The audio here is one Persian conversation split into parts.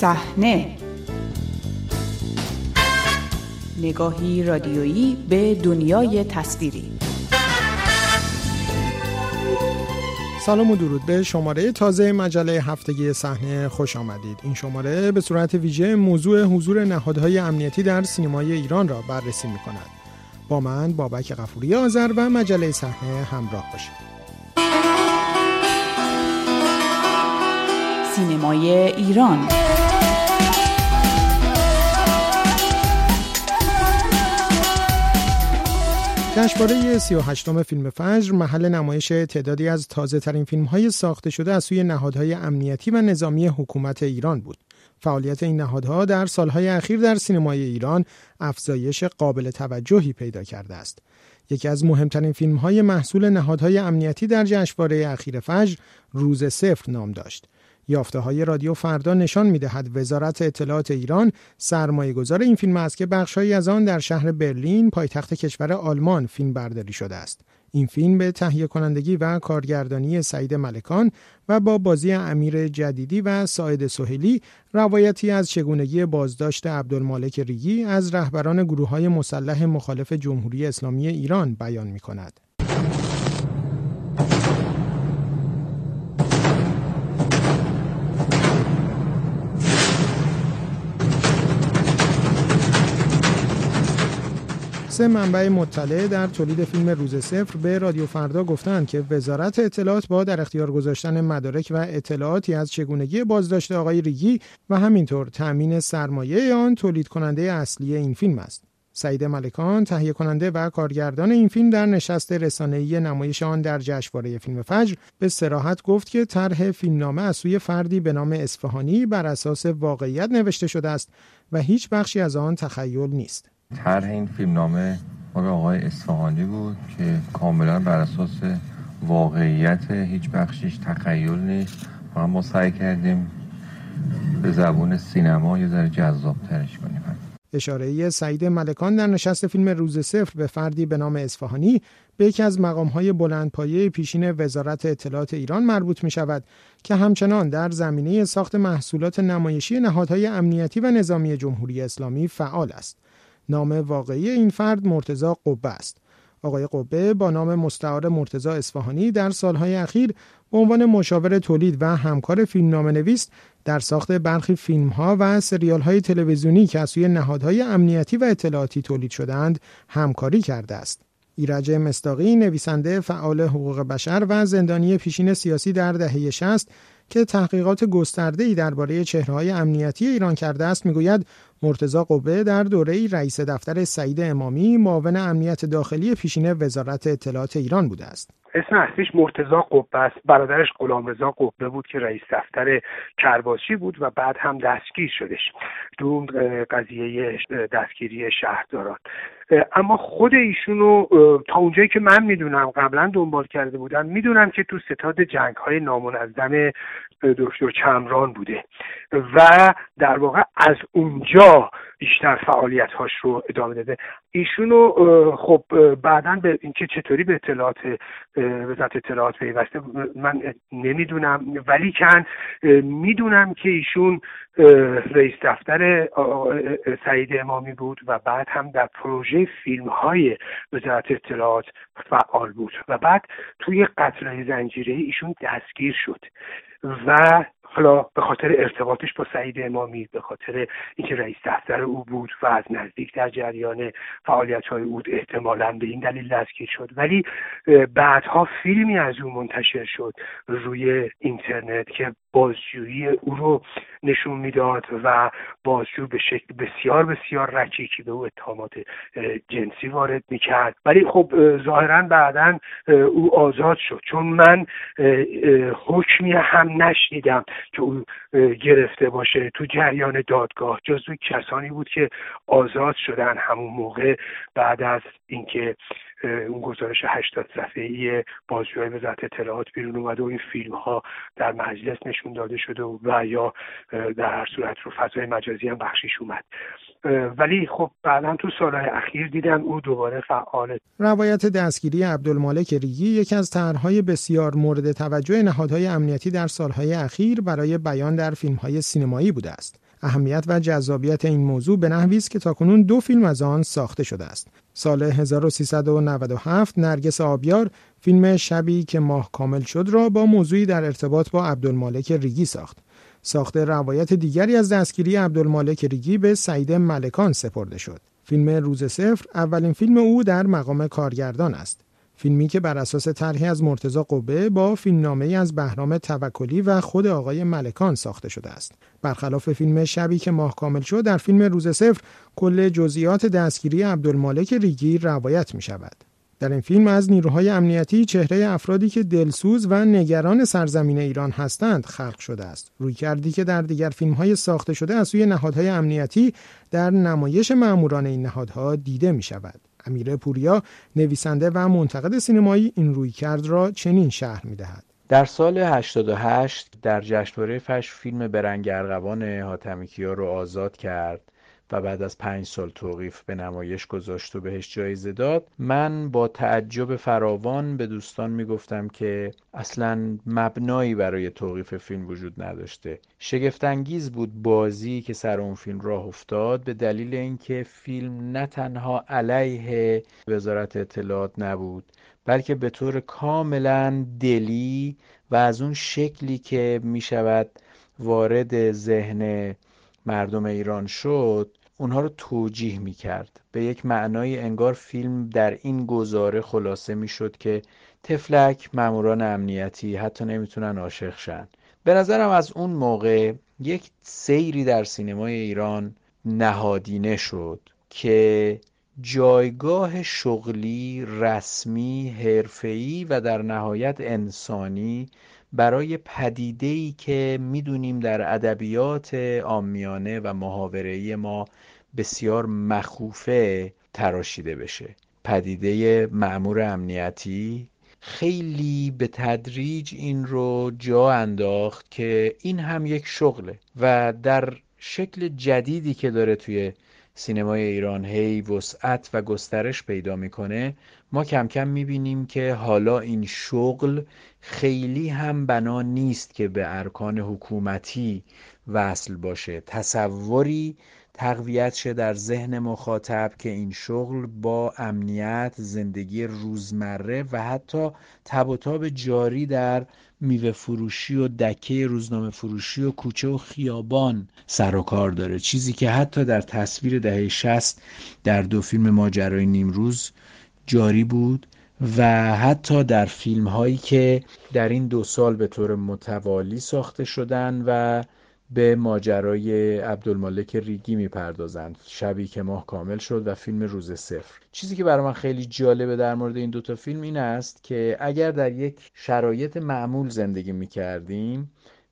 صحنه نگاهی رادیویی به دنیای تصویری سلام و درود به شماره تازه مجله هفتگی صحنه خوش آمدید. این شماره به صورت ویژه موضوع حضور نهادهای امنیتی در سینمای ایران را بررسی می کند. با من بابک غفوری آذر و مجله صحنه همراه باشید. سینمای ایران جشنواره 38 فیلم فجر محل نمایش تعدادی از تازه ترین فیلم های ساخته شده از سوی نهادهای امنیتی و نظامی حکومت ایران بود. فعالیت این نهادها در سالهای اخیر در سینمای ایران افزایش قابل توجهی پیدا کرده است. یکی از مهمترین فیلم های محصول نهادهای امنیتی در جشنواره اخیر فجر روز صفر نام داشت. یافته های رادیو فردا نشان می دهد وزارت اطلاعات ایران سرمایه گذار این فیلم است که بخشهایی از آن در شهر برلین پایتخت کشور آلمان فیلم برداری شده است. این فیلم به تهیه کنندگی و کارگردانی سعید ملکان و با بازی امیر جدیدی و ساید سهیلی روایتی از چگونگی بازداشت عبدالمالک ریگی از رهبران گروه های مسلح مخالف جمهوری اسلامی ایران بیان می کند. سه منبع مطلع در تولید فیلم روز صفر به رادیو فردا گفتند که وزارت اطلاعات با در اختیار گذاشتن مدارک و اطلاعاتی از چگونگی بازداشت آقای ریگی و همینطور تأمین سرمایه آن تولید کننده اصلی این فیلم است. سعید ملکان تهیه کننده و کارگردان این فیلم در نشست رسانه‌ای نمایش آن در جشنواره فیلم فجر به سراحت گفت که طرح فیلمنامه از سوی فردی به نام اصفهانی بر اساس واقعیت نوشته شده است و هیچ بخشی از آن تخیل نیست. طرح این فیلمنامه مال آقای اصفهانی بود که کاملا بر اساس واقعیت هیچ بخشیش تخیل نیست و ما سعی کردیم به زبون سینما یه ذره جذاب ترش کنیم اشاره سعید ملکان در نشست فیلم روز صفر به فردی به نام اصفهانی به یکی از مقامهای بلندپایه پیشین وزارت اطلاعات ایران مربوط می شود که همچنان در زمینه ساخت محصولات نمایشی نهادهای امنیتی و نظامی جمهوری اسلامی فعال است. نام واقعی این فرد مرتزا قبه است. آقای قبه با نام مستعار مرتزا اصفهانی در سالهای اخیر به عنوان مشاور تولید و همکار فیلمنامه نویس در ساخت برخی فیلم ها و سریال های تلویزیونی که از سوی نهادهای امنیتی و اطلاعاتی تولید شدند همکاری کرده است. ایرج مستاقی نویسنده فعال حقوق بشر و زندانی پیشین سیاسی در دهه 60 که تحقیقات گسترده‌ای درباره چهره‌های امنیتی ایران کرده است می‌گوید مرتزا قبه در دوره رئیس دفتر سعید امامی معاون امنیت داخلی پیشین وزارت اطلاعات ایران بوده است. اسم اصلیش مرتزا قبه است. برادرش غلامرضا قبه بود که رئیس دفتر کرباسی بود و بعد هم دستگیر شدش دو قضیه دستگیری شهرداران. اما خود ایشونو تا اونجایی که من می‌دونم قبلا دنبال کرده بودم می‌دونم که تو ستاد جنگ های نامنظم دکتر چمران بوده و در واقع از اونجا بیشتر فعالیت هاش رو ادامه داده. ایشونو خب بعدا به اینکه چطوری به اطلاعات وزارت اطلاعات پیوسته من نمی‌دونم ولی کن می‌دونم که ایشون رئیس دفتر سعید امامی بود و بعد هم در پروژه فیلم های وزارت اطلاعات فعال بود و بعد توی قتل زنجیره ایشون دستگیر شد و حالا به خاطر ارتباطش با سعید امامی به خاطر اینکه رئیس دفتر او بود و از نزدیک در جریان فعالیت های او احتمالا به این دلیل دستگیر شد. ولی بعدها فیلمی از او منتشر شد روی اینترنت که بازجویی او رو نشون می‌داد و بازجو به شکل بسیار بسیار رکیکی به او اتهامات جنسی وارد می‌کرد. ولی خب ظاهرا بعدا او آزاد شد. چون من حکمی هم نشنیدم. که او گرفته باشه تو جریان دادگاه. جزو کسانی بود که آزاد شدن همون موقع بعد از اینکه اون گزارش 80 صفحه‌ای بازجوی وزارت اطلاعات بیرون اومده و این فیلم ها در مجلس نشون داده شده و یا در هر صورت رو فضای مجازی هم بخشیش اومد. ولی خب بعدا تو سالهای اخیر دیدن او دوباره فعال روایت دستگیری عبدالمالک ریگی یکی از طرحهای بسیار مورد توجه نهادهای امنیتی در سالهای اخیر برای بیان در فیلمهای سینمایی بوده است اهمیت و جذابیت این موضوع به نحوی است که تاکنون دو فیلم از آن ساخته شده است. سال 1397 نرگس آبیار فیلم شبی که ماه کامل شد را با موضوعی در ارتباط با عبدالمالک ریگی ساخت. ساخته روایت دیگری از دستگیری عبدالمالک ریگی به سعید ملکان سپرده شد. فیلم روز صفر اولین فیلم او در مقام کارگردان است. فیلمی که بر اساس طرحی از مرتزا قبه با فیلمنامه از بهرام توکلی و خود آقای ملکان ساخته شده است. برخلاف فیلم شبی که ماه کامل شد در فیلم روز صفر کل جزئیات دستگیری عبدالمالک ریگی روایت می شود. در این فیلم از نیروهای امنیتی چهره افرادی که دلسوز و نگران سرزمین ایران هستند خلق شده است. روی کردی که در دیگر فیلم های ساخته شده از سوی نهادهای امنیتی در نمایش معموران این نهادها دیده می شود امیر پوریا نویسنده و منتقد سینمایی این روی کرد را چنین شهر می دهد. در سال 88 در جشنواره فش فیلم برنگ ارغوان حاتمی رو آزاد کرد. و بعد از پنج سال توقیف به نمایش گذاشت و بهش جایزه داد. من با تعجب فراوان به دوستان می‌گفتم که اصلا مبنایی برای توقیف فیلم وجود نداشته. شگفتانگیز بود بازی که سر اون فیلم راه افتاد به دلیل اینکه فیلم نه تنها علیه وزارت اطلاعات نبود بلکه به طور کاملا دلی و از اون شکلی که می شود وارد ذهن مردم ایران شد اونها رو توجیه می کرد به یک معنای انگار فیلم در این گزاره خلاصه می شد که تفلک ماموران امنیتی حتی نمی‌تونن عاشق شن. به نظرم از اون موقع یک سیری در سینمای ایران نهادینه شد که جایگاه شغلی، رسمی، حرفه‌ای و در نهایت انسانی برای پدیده‌ای که می‌دونیم در ادبیات آمیانه و محاوره‌ای ما بسیار مخوفه تراشیده بشه. پدیده معمور امنیتی خیلی به تدریج این رو جا انداخت که این هم یک شغله و در شکل جدیدی که داره توی سینمای ایران هی وسعت و گسترش پیدا می‌کنه ما کم کم می‌بینیم که حالا این شغل خیلی هم بنا نیست که به ارکان حکومتی وصل باشه. تصوری تقویت شه در ذهن مخاطب که این شغل با امنیت زندگی روزمره و حتی تب و تاب جاری در میوه فروشی و دکه روزنامه فروشی و کوچه و خیابان سر و کار داره. چیزی که حتی در تصویر دهه شست در دو فیلم ماجرای نیمروز جاری بود و حتی در فیلم هایی که در این دو سال به طور متوالی ساخته شدن و به ماجرای عبدالمالک ریگی می‌پردازند. شبی که ماه کامل شد و فیلم روز صفر. چیزی که برای من خیلی جالبه در مورد این دوتا فیلم این است که اگر در یک شرایط معمول زندگی می‌کردیم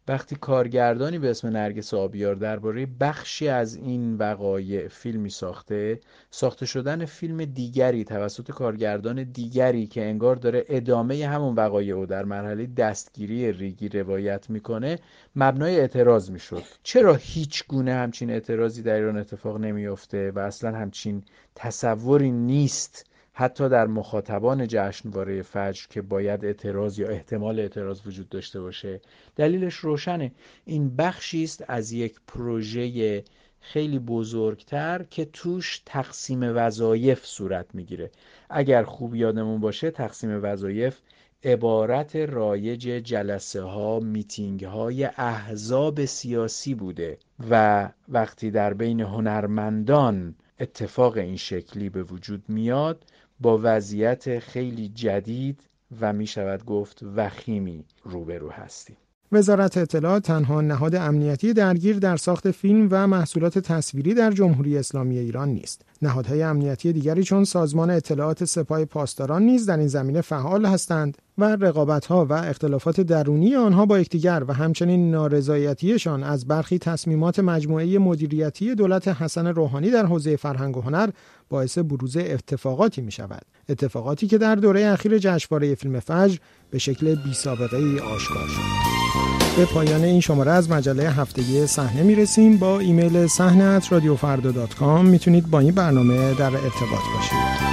وقتی کارگردانی به اسم نرگس آبیار درباره بخشی از این وقایع فیلمی ساخته ساخته شدن فیلم دیگری توسط کارگردان دیگری که انگار داره ادامه همون وقایع او در مرحله دستگیری ریگی روایت می‌کنه مبنای اعتراض می‌شد. چرا هیچ گونه همچین اعتراضی در ایران اتفاق نمیافته و اصلا همچین تصوری نیست حتی در مخاطبان جشنواره فجر که باید اعتراض یا احتمال اعتراض وجود داشته باشه دلیلش روشنه. این بخشی است از یک پروژه خیلی بزرگتر که توش تقسیم وظایف صورت می‌گیره. اگر خوب یادمون باشه تقسیم وظایف عبارت رایج جلسه ها میتینگ های احزاب سیاسی بوده و وقتی در بین هنرمندان اتفاق این شکلی به وجود میاد با وضعیت خیلی جدید و می شود گفت وخیمی روبرو هستیم وزارت اطلاعات تنها نهاد امنیتی درگیر در ساخت فیلم و محصولات تصویری در جمهوری اسلامی ایران نیست. نهادهای امنیتی دیگری چون سازمان اطلاعات سپاه پاسداران نیز در این زمینه فعال هستند و رقابتها و اختلافات درونی آنها با یکدیگر و همچنین نارضایتیشان از برخی تصمیمات مجموعه مدیریتی دولت حسن روحانی در حوزه فرهنگ و هنر باعث بروز اتفاقاتی می شود. اتفاقاتی که در دوره اخیر جشنواره فیلم فجر به شکل بی سابقه ای آشکار شد. به پایان این شماره از مجله هفتگی صحنه می رسیم با ایمیل صحنه رادیو می‌تونید با این برنامه در ارتباط باشید.